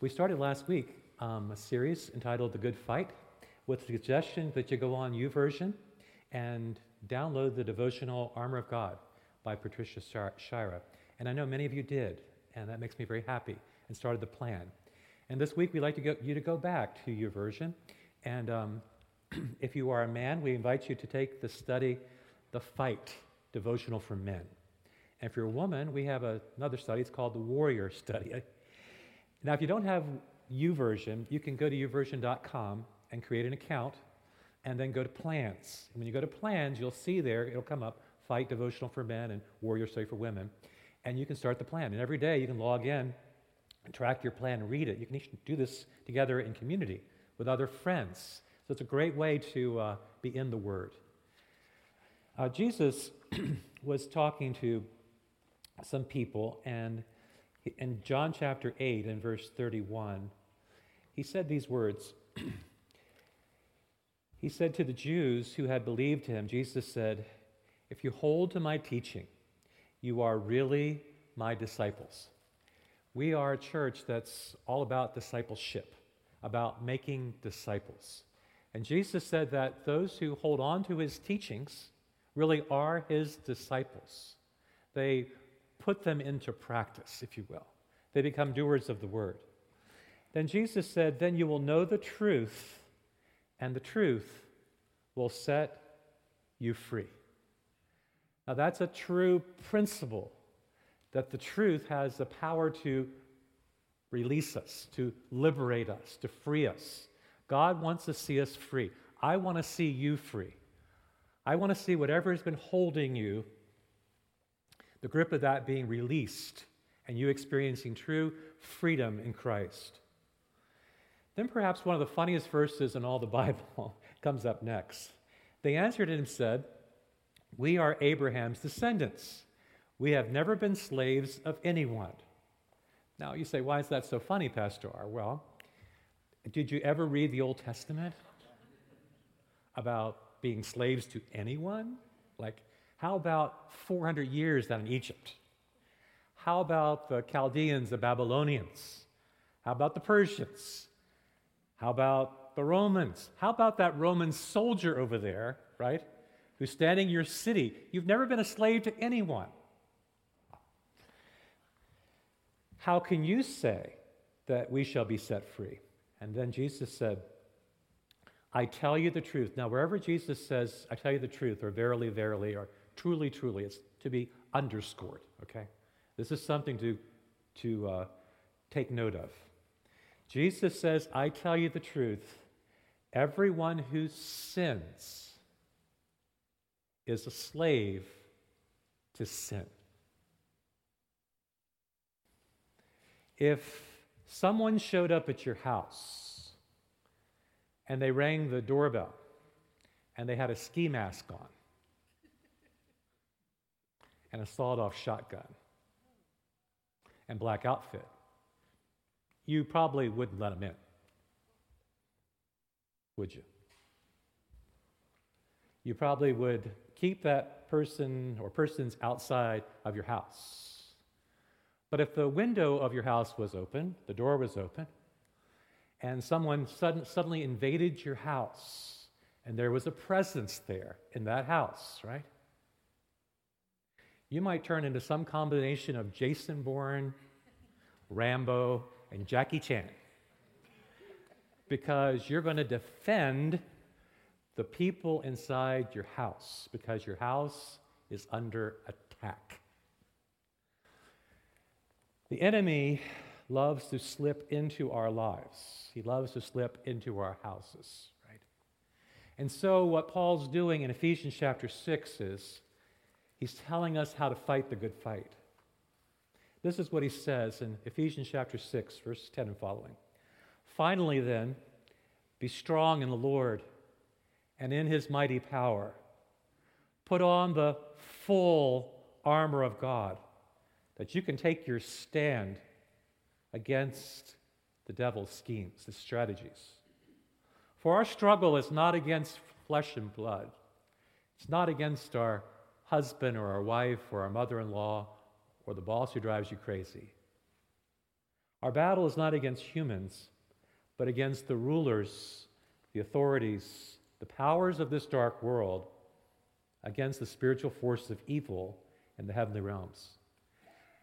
We started last week um, a series entitled The Good Fight with the suggestion that you go on YouVersion and download the devotional Armor of God by Patricia Shirer. And I know many of you did, and that makes me very happy and started the plan. And this week we'd like to go, you to go back to YouVersion. And um, if you are a man, we invite you to take the study, The Fight Devotional for Men. And if you're a woman, we have a, another study. It's called the Warrior Study. Now, if you don't have YouVersion, you can go to youversion.com and create an account and then go to plans. And when you go to plans, you'll see there, it'll come up Fight Devotional for Men and Warrior Study for Women. And you can start the plan. And every day you can log in and track your plan and read it. You can each do this together in community with other friends. So it's a great way to uh, be in the Word. Uh, Jesus was talking to some people, and in John chapter 8 and verse 31, he said these words. he said to the Jews who had believed him, Jesus said, If you hold to my teaching, you are really my disciples. We are a church that's all about discipleship, about making disciples. And Jesus said that those who hold on to his teachings really are his disciples. They put them into practice, if you will. They become doers of the word. Then Jesus said, Then you will know the truth, and the truth will set you free. Now, that's a true principle that the truth has the power to release us, to liberate us, to free us. God wants to see us free. I want to see you free. I want to see whatever has been holding you the grip of that being released and you experiencing true freedom in Christ. Then perhaps one of the funniest verses in all the Bible comes up next. They answered and said, We are Abraham's descendants. We have never been slaves of anyone. Now you say, Why is that so funny, Pastor? Well, did you ever read the Old Testament about being slaves to anyone? Like how about 400 years down in Egypt? How about the Chaldeans, the Babylonians? How about the Persians? How about the Romans? How about that Roman soldier over there, right? Who's standing in your city? You've never been a slave to anyone. How can you say that we shall be set free? And then Jesus said, I tell you the truth. Now, wherever Jesus says, I tell you the truth, or verily, verily, or Truly, truly. It's to be underscored, okay? This is something to, to uh, take note of. Jesus says, I tell you the truth. Everyone who sins is a slave to sin. If someone showed up at your house and they rang the doorbell and they had a ski mask on, and a sawed off shotgun and black outfit, you probably wouldn't let him in. Would you? You probably would keep that person or persons outside of your house. But if the window of your house was open, the door was open, and someone sudden, suddenly invaded your house, and there was a presence there in that house, right? You might turn into some combination of Jason Bourne, Rambo, and Jackie Chan because you're going to defend the people inside your house because your house is under attack. The enemy loves to slip into our lives. He loves to slip into our houses, right? And so what Paul's doing in Ephesians chapter 6 is He's telling us how to fight the good fight. This is what he says in Ephesians chapter 6, verse 10 and following. Finally, then, be strong in the Lord and in his mighty power. Put on the full armor of God that you can take your stand against the devil's schemes, his strategies. For our struggle is not against flesh and blood, it's not against our husband or our wife or our mother in law or the boss who drives you crazy. Our battle is not against humans, but against the rulers, the authorities, the powers of this dark world, against the spiritual forces of evil in the heavenly realms.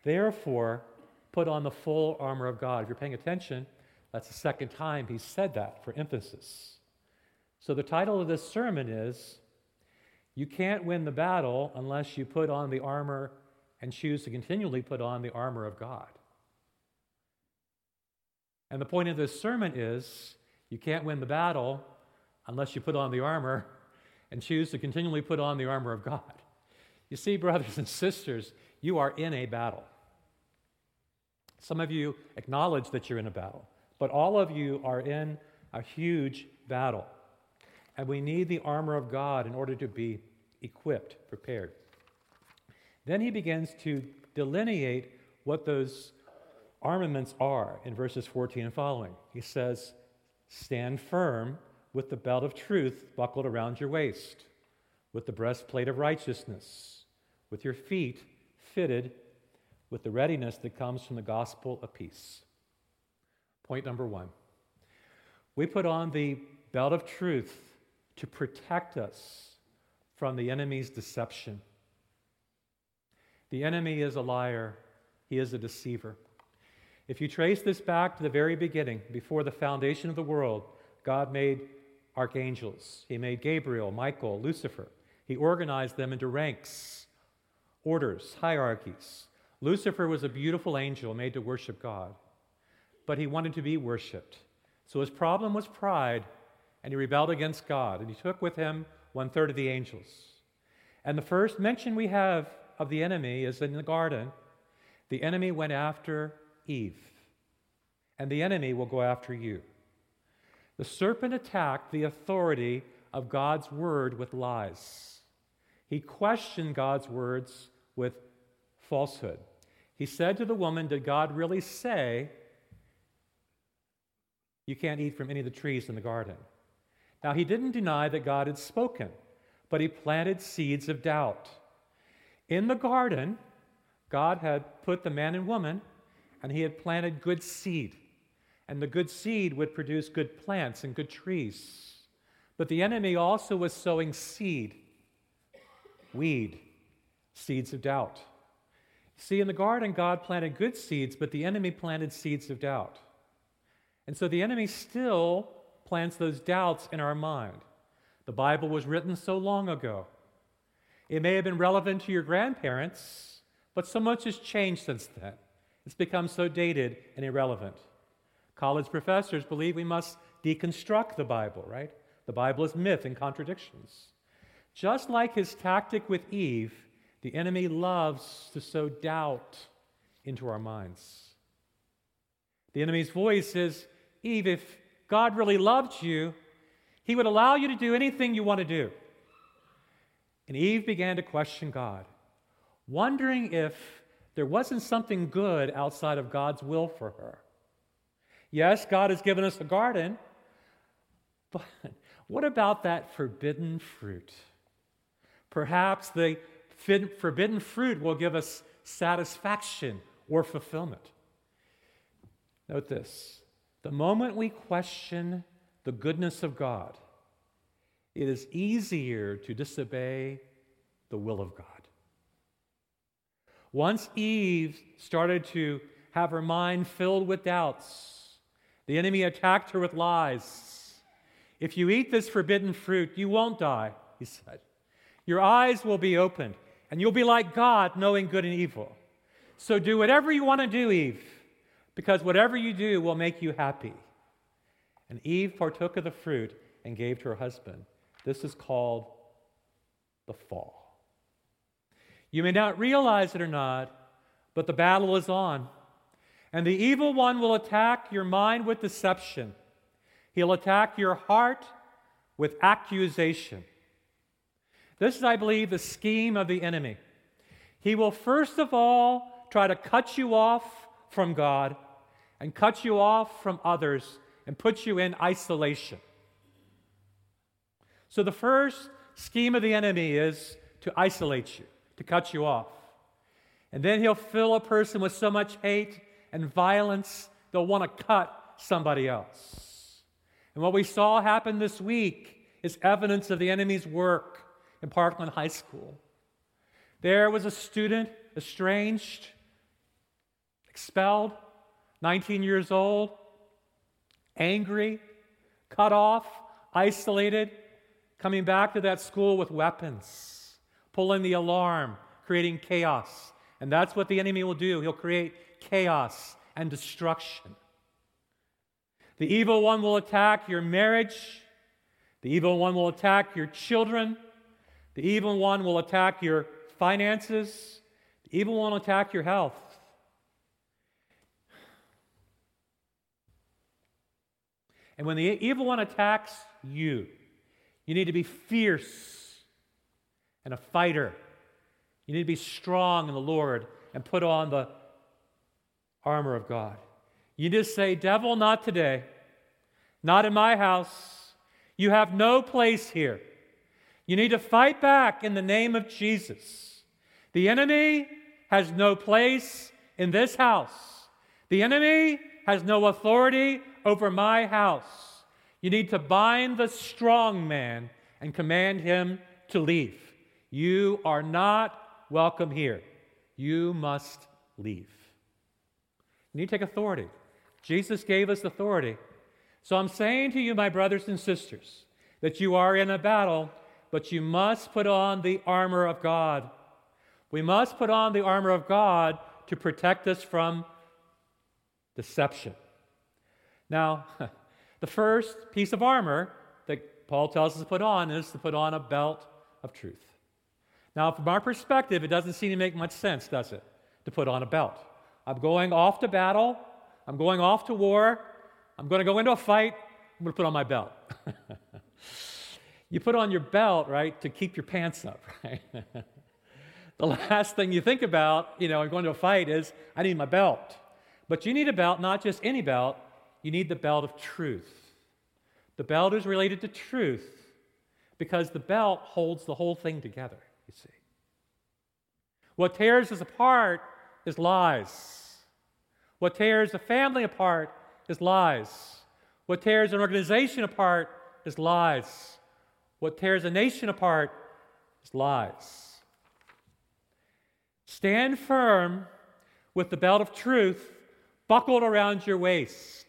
Therefore, put on the full armor of God. If you're paying attention, that's the second time he said that for emphasis. So the title of this sermon is You Can't Win the Battle Unless You Put on the Armor and Choose to Continually Put on the Armor of God. And the point of this sermon is you can't win the battle unless you put on the armor and choose to continually put on the armor of God. You see, brothers and sisters, you are in a battle. Some of you acknowledge that you're in a battle, but all of you are in a huge battle. And we need the armor of God in order to be equipped, prepared. Then he begins to delineate what those armaments are in verses 14 and following. He says, Stand firm with the belt of truth buckled around your waist, with the breastplate of righteousness, with your feet fitted with the readiness that comes from the gospel of peace. Point number one we put on the belt of truth to protect us from the enemy's deception. The enemy is a liar, he is a deceiver. If you trace this back to the very beginning, before the foundation of the world, God made archangels. He made Gabriel, Michael, Lucifer. He organized them into ranks, orders, hierarchies. Lucifer was a beautiful angel made to worship God, but he wanted to be worshiped. So his problem was pride, and he rebelled against God, and he took with him one third of the angels. And the first mention we have of the enemy is in the garden. The enemy went after Eve, and the enemy will go after you. The serpent attacked the authority of God's word with lies. He questioned God's words with falsehood. He said to the woman, Did God really say you can't eat from any of the trees in the garden? Now, he didn't deny that God had spoken, but he planted seeds of doubt. In the garden, God had put the man and woman, and he had planted good seed and the good seed would produce good plants and good trees. But the enemy also was sowing seed, weed, seeds of doubt. See, in the garden, God planted good seeds, but the enemy planted seeds of doubt. And so the enemy still plants those doubts in our mind. The Bible was written so long ago. It may have been relevant to your grandparents, but so much has changed since then. It's become so dated and irrelevant. College professors believe we must deconstruct the Bible, right? The Bible is myth and contradictions. Just like his tactic with Eve, the enemy loves to sow doubt into our minds. The enemy's voice is Eve, if God really loved you, he would allow you to do anything you want to do. And Eve began to question God, wondering if there wasn't something good outside of God's will for her. Yes, God has given us a garden, but what about that forbidden fruit? Perhaps the forbidden fruit will give us satisfaction or fulfillment. Note this the moment we question the goodness of God, it is easier to disobey the will of God. Once Eve started to have her mind filled with doubts, the enemy attacked her with lies. If you eat this forbidden fruit, you won't die, he said. Your eyes will be opened, and you'll be like God, knowing good and evil. So do whatever you want to do, Eve, because whatever you do will make you happy. And Eve partook of the fruit and gave to her husband. This is called the fall. You may not realize it or not, but the battle is on. And the evil one will attack your mind with deception. He'll attack your heart with accusation. This is, I believe, the scheme of the enemy. He will first of all try to cut you off from God and cut you off from others and put you in isolation. So, the first scheme of the enemy is to isolate you, to cut you off. And then he'll fill a person with so much hate and violence they'll want to cut somebody else. And what we saw happen this week is evidence of the enemy's work in Parkland High School. There was a student estranged, expelled, 19 years old, angry, cut off, isolated, coming back to that school with weapons, pulling the alarm, creating chaos. And that's what the enemy will do. He'll create chaos and destruction. The evil one will attack your marriage. The evil one will attack your children. The evil one will attack your finances. The evil one will attack your health. And when the evil one attacks you, you need to be fierce and a fighter. You need to be strong in the Lord and put on the armor of God. You just say, Devil, not today, not in my house. You have no place here. You need to fight back in the name of Jesus. The enemy has no place in this house. The enemy has no authority over my house. You need to bind the strong man and command him to leave. You are not welcome here. You must leave. You need to take authority. Jesus gave us authority. So I'm saying to you, my brothers and sisters, that you are in a battle, but you must put on the armor of God. We must put on the armor of God to protect us from deception. Now, the first piece of armor that Paul tells us to put on is to put on a belt of truth. Now, from our perspective, it doesn't seem to make much sense, does it, to put on a belt? I'm going off to battle. I'm going off to war. I'm going to go into a fight. I'm going to put on my belt. you put on your belt, right, to keep your pants up, right? the last thing you think about, you know, going to a fight is, I need my belt. But you need a belt, not just any belt, you need the belt of truth. The belt is related to truth because the belt holds the whole thing together, you see. What tears us apart is lies. What tears a family apart is lies. What tears an organization apart is lies. What tears a nation apart is lies. Stand firm with the belt of truth buckled around your waist.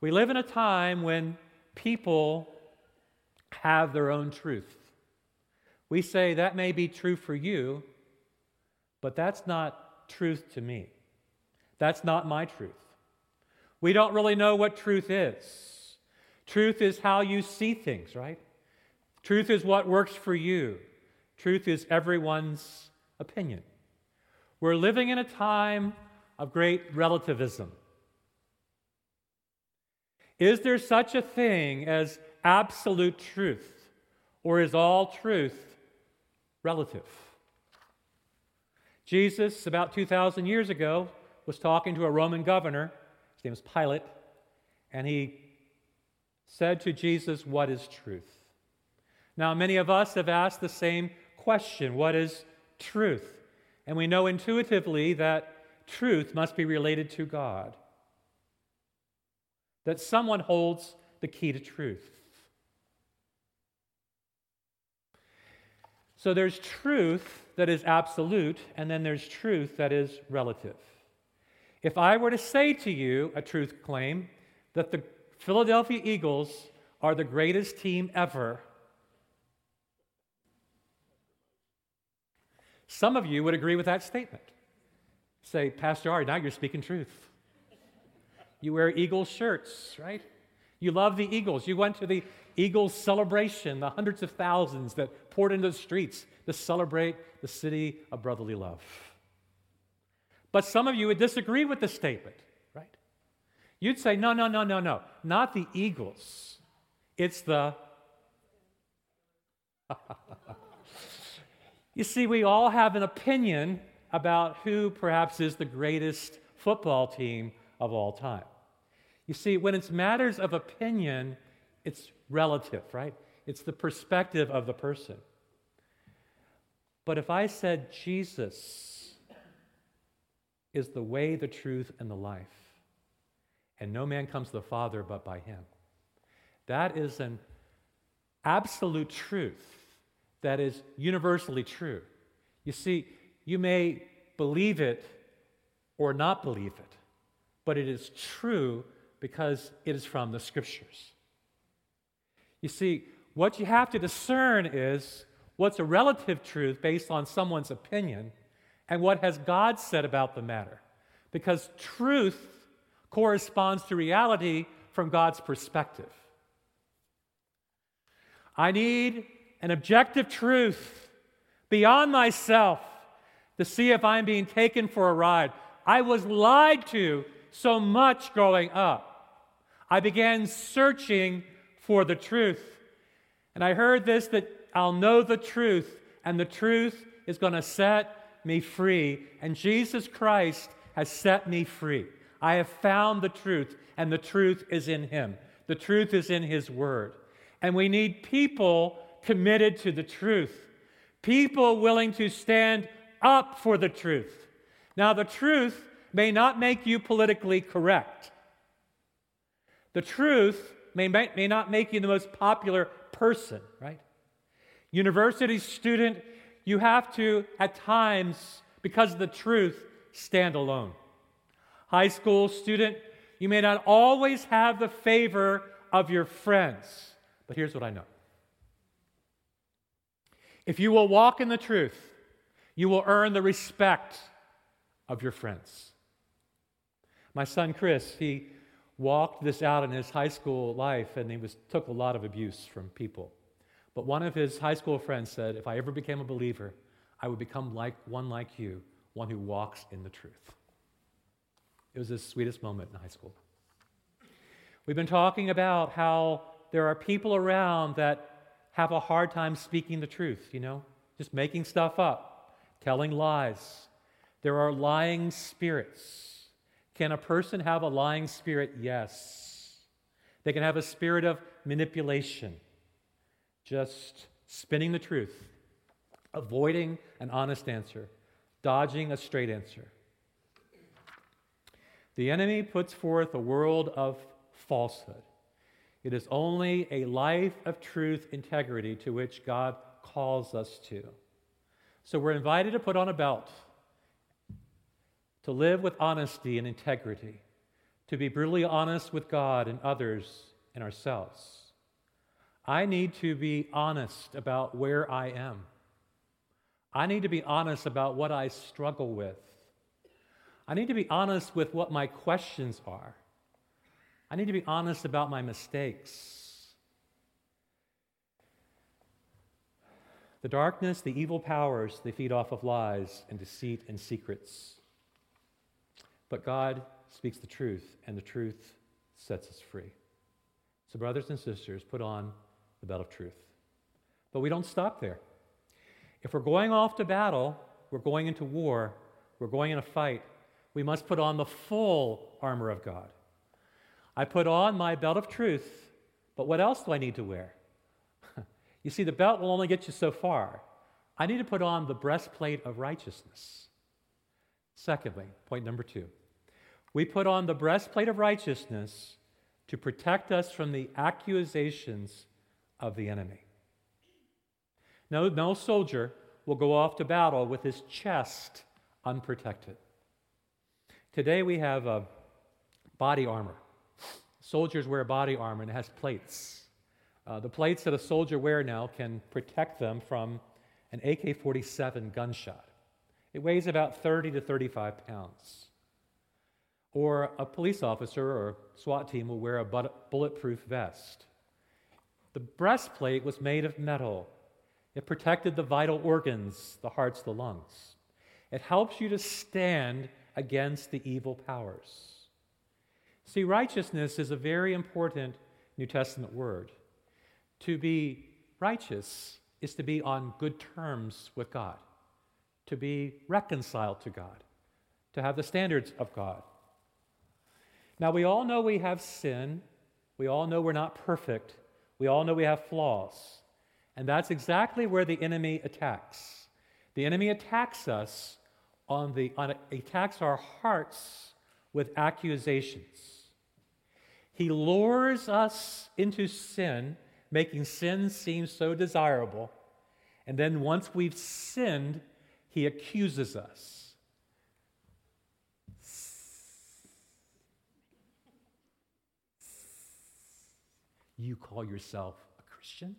We live in a time when people have their own truth. We say that may be true for you, but that's not truth to me. That's not my truth. We don't really know what truth is. Truth is how you see things, right? Truth is what works for you. Truth is everyone's opinion. We're living in a time of great relativism. Is there such a thing as absolute truth, or is all truth relative? Jesus, about 2,000 years ago, was talking to a Roman governor. His name was Pilate. And he said to Jesus, What is truth? Now, many of us have asked the same question What is truth? And we know intuitively that truth must be related to God, that someone holds the key to truth. So there's truth that is absolute, and then there's truth that is relative. If I were to say to you a truth claim that the Philadelphia Eagles are the greatest team ever, some of you would agree with that statement. Say, Pastor Ari, now you're speaking truth. You wear Eagles shirts, right? You love the Eagles. You went to the Eagles celebration, the hundreds of thousands that poured into the streets to celebrate the city of brotherly love. But some of you would disagree with this statement, right? You'd say, no, no, no, no, no, not the Eagles. It's the. you see, we all have an opinion about who perhaps is the greatest football team of all time. You see, when it's matters of opinion, it's relative, right? It's the perspective of the person. But if I said Jesus is the way, the truth, and the life. And no man comes to the Father but by him. That is an absolute truth that is universally true. You see, you may believe it or not believe it, but it is true because it is from the scriptures. You see, what you have to discern is what's a relative truth based on someone's opinion and what has God said about the matter. Because truth corresponds to reality from God's perspective. I need an objective truth beyond myself to see if I'm being taken for a ride. I was lied to so much growing up. I began searching for the truth. And I heard this that I'll know the truth, and the truth is going to set me free. And Jesus Christ has set me free. I have found the truth, and the truth is in Him. The truth is in His Word. And we need people committed to the truth, people willing to stand up for the truth. Now, the truth may not make you politically correct. The truth may, may not make you the most popular person, right? University student, you have to, at times, because of the truth, stand alone. High school student, you may not always have the favor of your friends, but here's what I know. If you will walk in the truth, you will earn the respect of your friends. My son Chris, he walked this out in his high school life and he was, took a lot of abuse from people. But one of his high school friends said, If I ever became a believer, I would become like one like you, one who walks in the truth. It was his sweetest moment in high school. We've been talking about how there are people around that have a hard time speaking the truth, you know, just making stuff up, telling lies. There are lying spirits. Can a person have a lying spirit? Yes. They can have a spirit of manipulation, just spinning the truth, avoiding an honest answer, dodging a straight answer. The enemy puts forth a world of falsehood. It is only a life of truth integrity to which God calls us to. So we're invited to put on a belt to live with honesty and integrity, to be brutally honest with God and others and ourselves. I need to be honest about where I am. I need to be honest about what I struggle with. I need to be honest with what my questions are. I need to be honest about my mistakes. The darkness, the evil powers, they feed off of lies and deceit and secrets. But God speaks the truth, and the truth sets us free. So, brothers and sisters, put on the belt of truth. But we don't stop there. If we're going off to battle, we're going into war, we're going in a fight, we must put on the full armor of God. I put on my belt of truth, but what else do I need to wear? you see, the belt will only get you so far. I need to put on the breastplate of righteousness. Secondly, point number two, we put on the breastplate of righteousness to protect us from the accusations of the enemy. No, no soldier will go off to battle with his chest unprotected. Today we have a body armor. Soldiers wear body armor and it has plates. Uh, the plates that a soldier wear now can protect them from an AK 47 gunshot. It weighs about 30 to 35 pounds. Or a police officer or SWAT team will wear a bulletproof vest. The breastplate was made of metal. It protected the vital organs, the hearts, the lungs. It helps you to stand against the evil powers. See, righteousness is a very important New Testament word. To be righteous is to be on good terms with God, to be reconciled to God, to have the standards of God. Now, we all know we have sin. We all know we're not perfect. We all know we have flaws. And that's exactly where the enemy attacks. The enemy attacks us on the on, attacks our hearts with accusations. He lures us into sin, making sin seem so desirable. And then once we've sinned, he accuses us. You call yourself a Christian?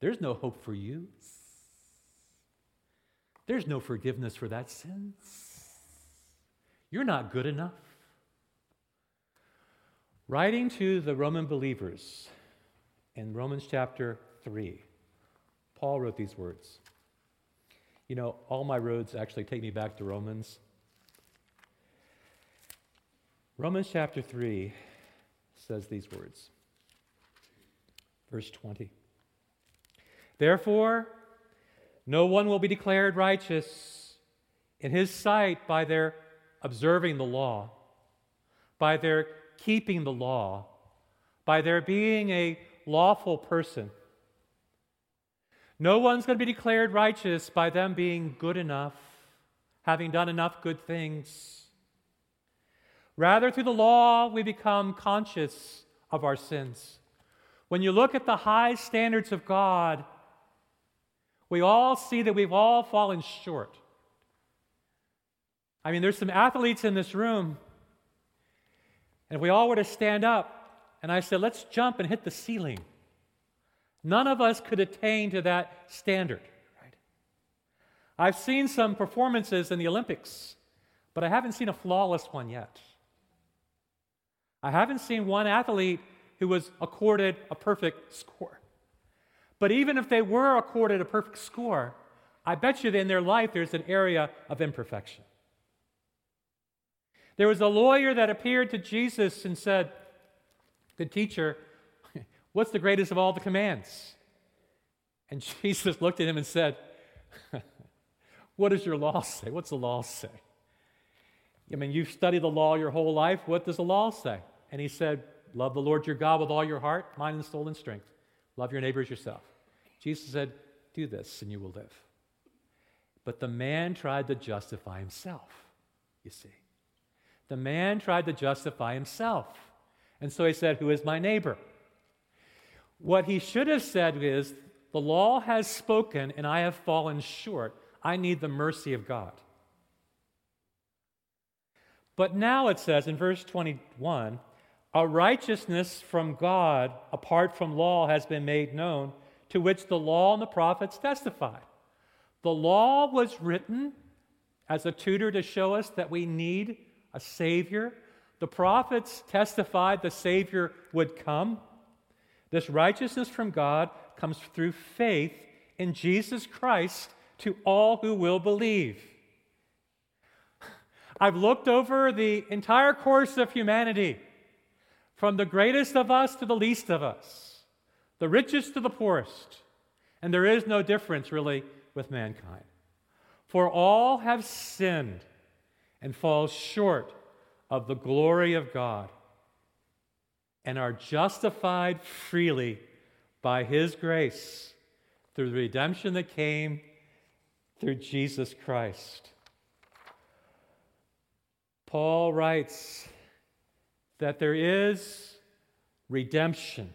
There's no hope for you. There's no forgiveness for that sin. You're not good enough. Writing to the Roman believers in Romans chapter 3, Paul wrote these words. You know, all my roads actually take me back to Romans. Romans chapter 3 says these words. Verse 20. Therefore, no one will be declared righteous in his sight by their observing the law, by their keeping the law, by their being a lawful person. No one's going to be declared righteous by them being good enough, having done enough good things. Rather, through the law, we become conscious of our sins. When you look at the high standards of God, we all see that we've all fallen short. I mean, there's some athletes in this room, and if we all were to stand up and I said, let's jump and hit the ceiling, none of us could attain to that standard. Right? I've seen some performances in the Olympics, but I haven't seen a flawless one yet. I haven't seen one athlete who was accorded a perfect score. But even if they were accorded a perfect score, I bet you that in their life there's an area of imperfection. There was a lawyer that appeared to Jesus and said, Good teacher, what's the greatest of all the commands? And Jesus looked at him and said, What does your law say? What's the law say? I mean, you've studied the law your whole life. What does the law say? And he said, Love the Lord your God with all your heart, mind, and soul, and strength. Love your neighbor as yourself. Jesus said, Do this and you will live. But the man tried to justify himself, you see. The man tried to justify himself. And so he said, Who is my neighbor? What he should have said is, The law has spoken and I have fallen short. I need the mercy of God. But now it says in verse 21 a righteousness from God apart from law has been made known, to which the law and the prophets testify. The law was written as a tutor to show us that we need a Savior. The prophets testified the Savior would come. This righteousness from God comes through faith in Jesus Christ to all who will believe. I've looked over the entire course of humanity, from the greatest of us to the least of us the richest to the poorest. And there is no difference really with mankind. For all have sinned and fall short of the glory of God and are justified freely by His grace through the redemption that came through Jesus Christ. Paul writes that there is redemption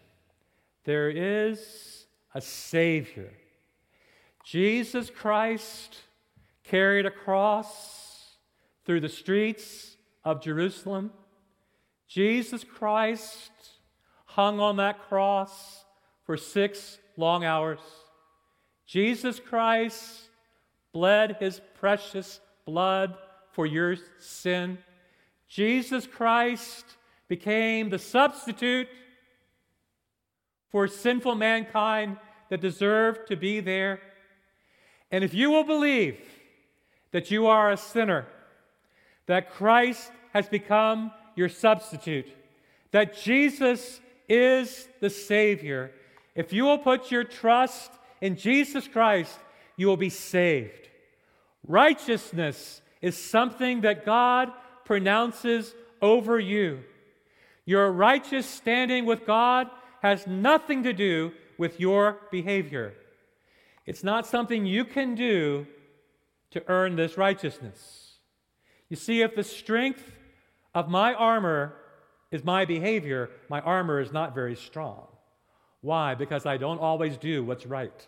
there is a Savior. Jesus Christ carried a cross through the streets of Jerusalem. Jesus Christ hung on that cross for six long hours. Jesus Christ bled his precious blood for your sin. Jesus Christ became the substitute for sinful mankind that deserved to be there. And if you will believe that you are a sinner, that Christ has become your substitute, that Jesus is the Savior, if you will put your trust in Jesus Christ, you will be saved. Righteousness is something that God pronounces over you. Your righteous standing with God has nothing to do with your behavior. It's not something you can do to earn this righteousness. You see, if the strength of my armor is my behavior, my armor is not very strong. Why? Because I don't always do what's right.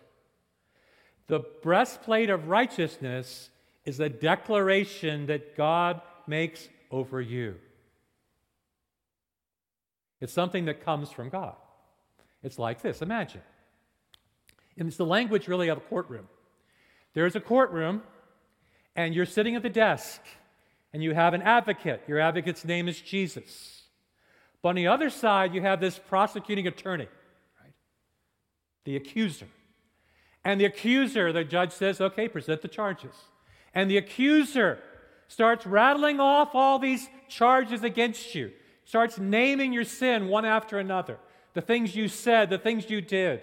The breastplate of righteousness is a declaration that God makes over you. It's something that comes from God. It's like this imagine. And it's the language really of a courtroom. There's a courtroom, and you're sitting at the desk, and you have an advocate. Your advocate's name is Jesus. But on the other side, you have this prosecuting attorney, right? The accuser. And the accuser, the judge says, okay, present the charges. And the accuser starts rattling off all these charges against you, starts naming your sin one after another, the things you said, the things you did.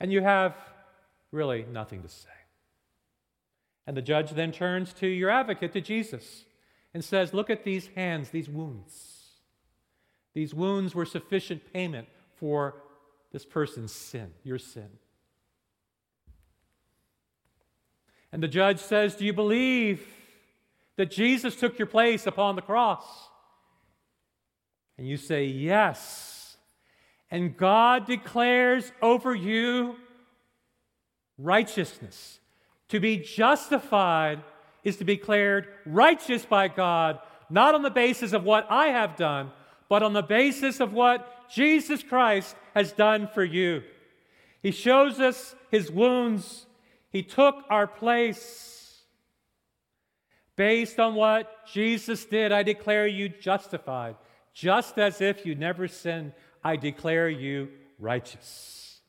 And you have really nothing to say. And the judge then turns to your advocate, to Jesus, and says, Look at these hands, these wounds. These wounds were sufficient payment for this person's sin, your sin. And the judge says, Do you believe that Jesus took your place upon the cross? And you say, Yes. And God declares over you righteousness. To be justified is to be declared righteous by God, not on the basis of what I have done, but on the basis of what Jesus Christ has done for you. He shows us his wounds, he took our place. Based on what Jesus did, I declare you justified. Just as if you never sinned, I declare you righteous.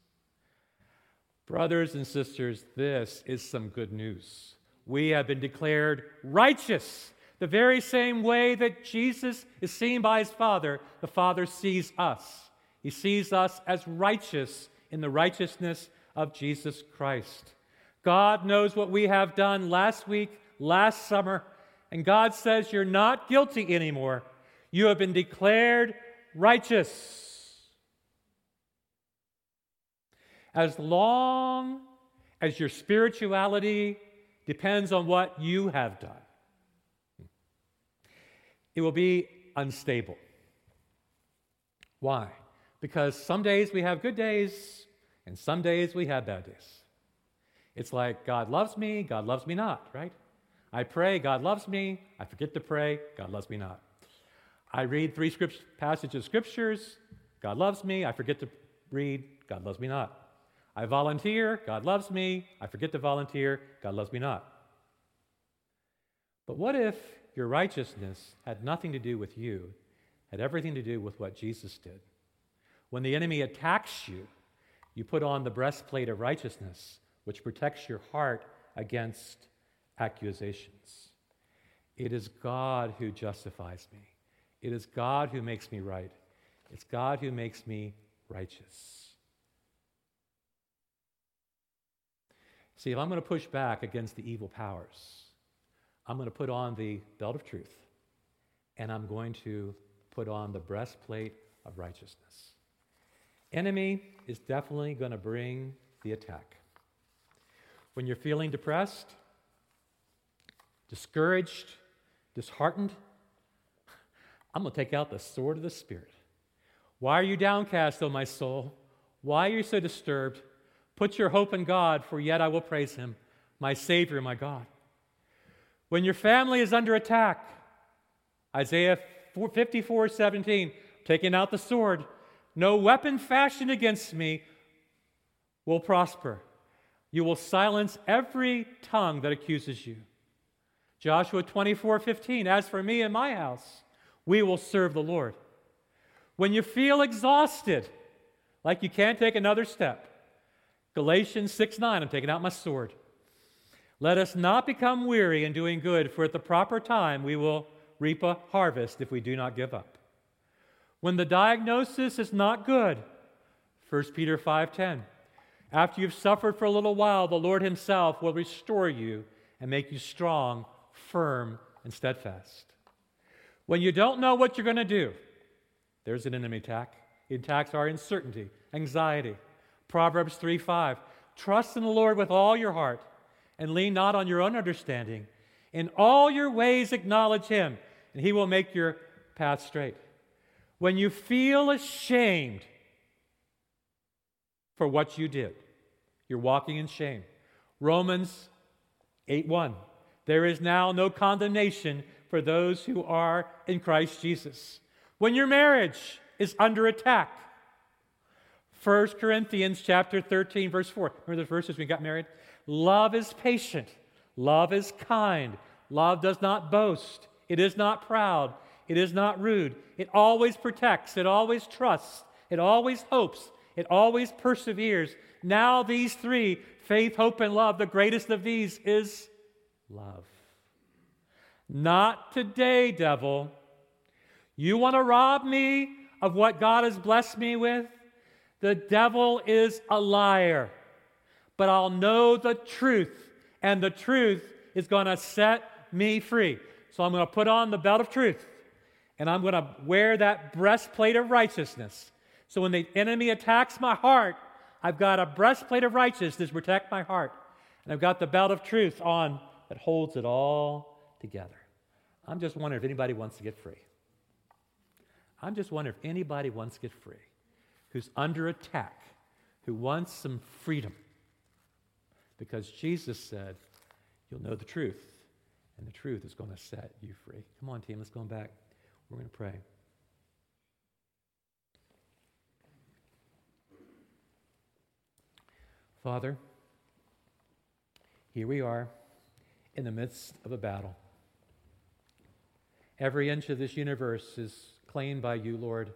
Brothers and sisters, this is some good news. We have been declared righteous the very same way that Jesus is seen by his Father, the Father sees us. He sees us as righteous in the righteousness of Jesus Christ. God knows what we have done last week, last summer, and God says, You're not guilty anymore. You have been declared righteous. As long as your spirituality depends on what you have done, it will be unstable. Why? Because some days we have good days, and some days we have bad days. It's like God loves me, God loves me not, right? I pray, God loves me. I forget to pray, God loves me not. I read three script, passages of scriptures, God loves me. I forget to read, God loves me not. I volunteer, God loves me. I forget to volunteer, God loves me not. But what if your righteousness had nothing to do with you, had everything to do with what Jesus did. When the enemy attacks you, you put on the breastplate of righteousness, which protects your heart against accusations. It is God who justifies me. It is God who makes me right. It's God who makes me righteous. See, if I'm going to push back against the evil powers, I'm going to put on the belt of truth and I'm going to put on the breastplate of righteousness. Enemy is definitely going to bring the attack. When you're feeling depressed, discouraged, disheartened, I'm going to take out the sword of the Spirit. Why are you downcast, O my soul? Why are you so disturbed? Put your hope in God, for yet I will praise him, my Savior, my God. When your family is under attack, Isaiah 54 17, taking out the sword, no weapon fashioned against me will prosper. You will silence every tongue that accuses you. Joshua 24 15, as for me and my house, we will serve the Lord. When you feel exhausted, like you can't take another step, Galatians 6 9, I'm taking out my sword. Let us not become weary in doing good, for at the proper time we will reap a harvest if we do not give up. When the diagnosis is not good, 1 Peter 5:10, after you've suffered for a little while, the Lord himself will restore you and make you strong, firm, and steadfast. When you don't know what you're going to do, there's an enemy attack. Attacks our uncertainty, anxiety. Proverbs 3 5. trust in the Lord with all your heart and lean not on your own understanding. In all your ways, acknowledge him, and he will make your path straight. When you feel ashamed for what you did, you're walking in shame. Romans 8 1. There is now no condemnation for those who are in Christ Jesus. When your marriage is under attack, 1 Corinthians chapter 13, verse 4. Remember those verses we got married? Love is patient. Love is kind. Love does not boast. It is not proud. It is not rude. It always protects. It always trusts. It always hopes. It always perseveres. Now, these three faith, hope, and love the greatest of these is love. Not today, devil. You want to rob me of what God has blessed me with? The devil is a liar. But I'll know the truth, and the truth is going to set me free. So I'm going to put on the belt of truth, and I'm going to wear that breastplate of righteousness. So when the enemy attacks my heart, I've got a breastplate of righteousness to protect my heart. And I've got the belt of truth on that holds it all together. I'm just wondering if anybody wants to get free. I'm just wondering if anybody wants to get free who's under attack, who wants some freedom. Because Jesus said, You'll know the truth, and the truth is going to set you free. Come on, team, let's go back. We're going to pray. Father, here we are in the midst of a battle. Every inch of this universe is claimed by you, Lord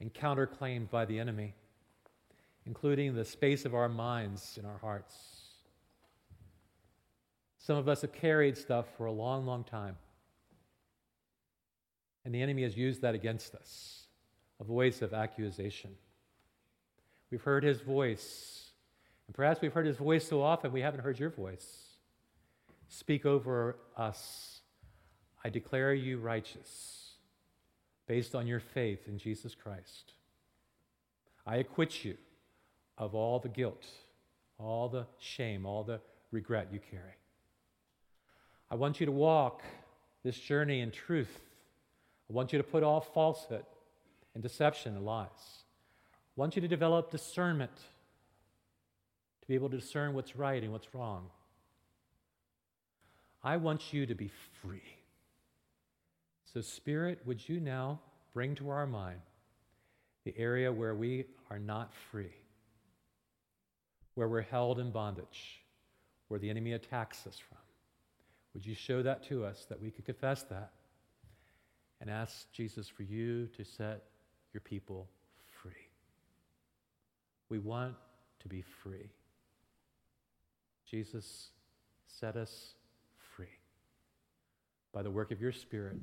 and counterclaimed by the enemy, including the space of our minds and our hearts. Some of us have carried stuff for a long, long time. And the enemy has used that against us a voice of accusation. We've heard his voice, and perhaps we've heard his voice so often we haven't heard your voice. Speak over us. I declare you righteous based on your faith in Jesus Christ. I acquit you of all the guilt, all the shame, all the regret you carry. I want you to walk this journey in truth. I want you to put off falsehood and deception and lies. I want you to develop discernment to be able to discern what's right and what's wrong. I want you to be free. So, Spirit, would you now bring to our mind the area where we are not free, where we're held in bondage, where the enemy attacks us from? Would you show that to us that we could confess that and ask Jesus for you to set your people free? We want to be free. Jesus, set us free by the work of your Spirit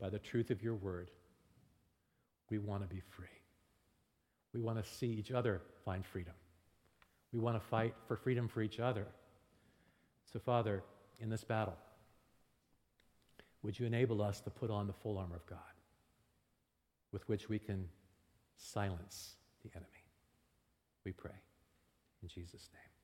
by the truth of your word, we want to be free. We want to see each other find freedom. We want to fight for freedom for each other. So, Father, in this battle, would you enable us to put on the full armor of God with which we can silence the enemy? We pray. In Jesus' name.